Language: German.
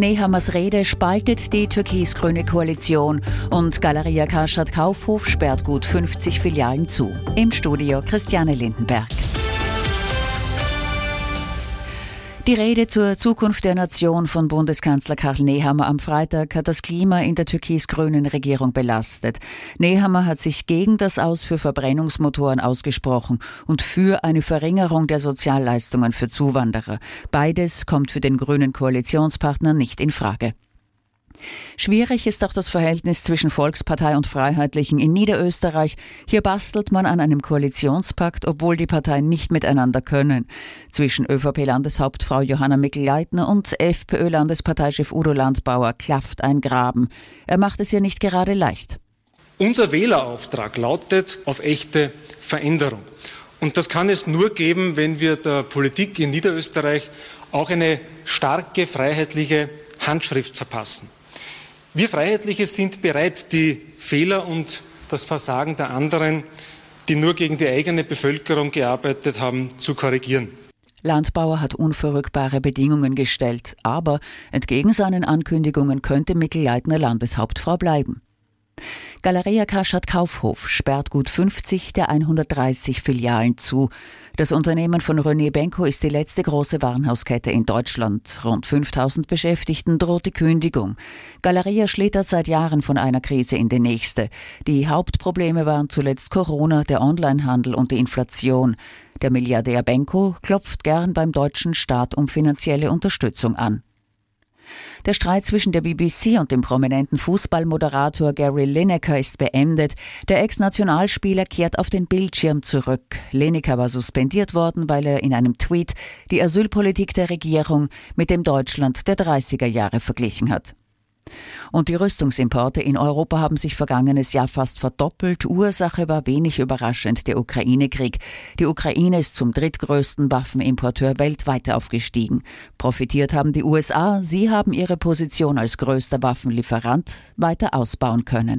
Nehammers Rede spaltet die türkis-grüne Koalition und Galeria Karstadt Kaufhof sperrt gut 50 Filialen zu. Im Studio Christiane Lindenberg. Die Rede zur Zukunft der Nation von Bundeskanzler Karl Nehammer am Freitag hat das Klima in der türkis-grünen Regierung belastet. Nehammer hat sich gegen das Aus für Verbrennungsmotoren ausgesprochen und für eine Verringerung der Sozialleistungen für Zuwanderer. Beides kommt für den grünen Koalitionspartner nicht in Frage. Schwierig ist auch das Verhältnis zwischen Volkspartei und Freiheitlichen in Niederösterreich. Hier bastelt man an einem Koalitionspakt, obwohl die Parteien nicht miteinander können. Zwischen ÖVP-Landeshauptfrau Johanna Mikl-Leitner und FPÖ-Landesparteichef Udo Landbauer klafft ein Graben. Er macht es ja nicht gerade leicht. Unser Wählerauftrag lautet auf echte Veränderung. Und das kann es nur geben, wenn wir der Politik in Niederösterreich auch eine starke freiheitliche Handschrift verpassen. Wir Freiheitliche sind bereit, die Fehler und das Versagen der anderen, die nur gegen die eigene Bevölkerung gearbeitet haben, zu korrigieren. Landbauer hat unverrückbare Bedingungen gestellt, aber entgegen seinen Ankündigungen könnte Mikl-Leitner Landeshauptfrau bleiben. Galeria Karstadt Kaufhof sperrt gut 50 der 130 Filialen zu. Das Unternehmen von René Benko ist die letzte große Warenhauskette in Deutschland. Rund 5000 Beschäftigten droht die Kündigung. Galeria schlittert seit Jahren von einer Krise in die nächste. Die Hauptprobleme waren zuletzt Corona, der Onlinehandel und die Inflation. Der Milliardär Benko klopft gern beim deutschen Staat um finanzielle Unterstützung an. Der Streit zwischen der BBC und dem prominenten Fußballmoderator Gary Lineker ist beendet. Der Ex-Nationalspieler kehrt auf den Bildschirm zurück. Lineker war suspendiert worden, weil er in einem Tweet die Asylpolitik der Regierung mit dem Deutschland der 30er Jahre verglichen hat. Und die Rüstungsimporte in Europa haben sich vergangenes Jahr fast verdoppelt. Ursache war wenig überraschend der Ukraine-Krieg. Die Ukraine ist zum drittgrößten Waffenimporteur weltweit aufgestiegen. Profitiert haben die USA. Sie haben ihre Position als größter Waffenlieferant weiter ausbauen können.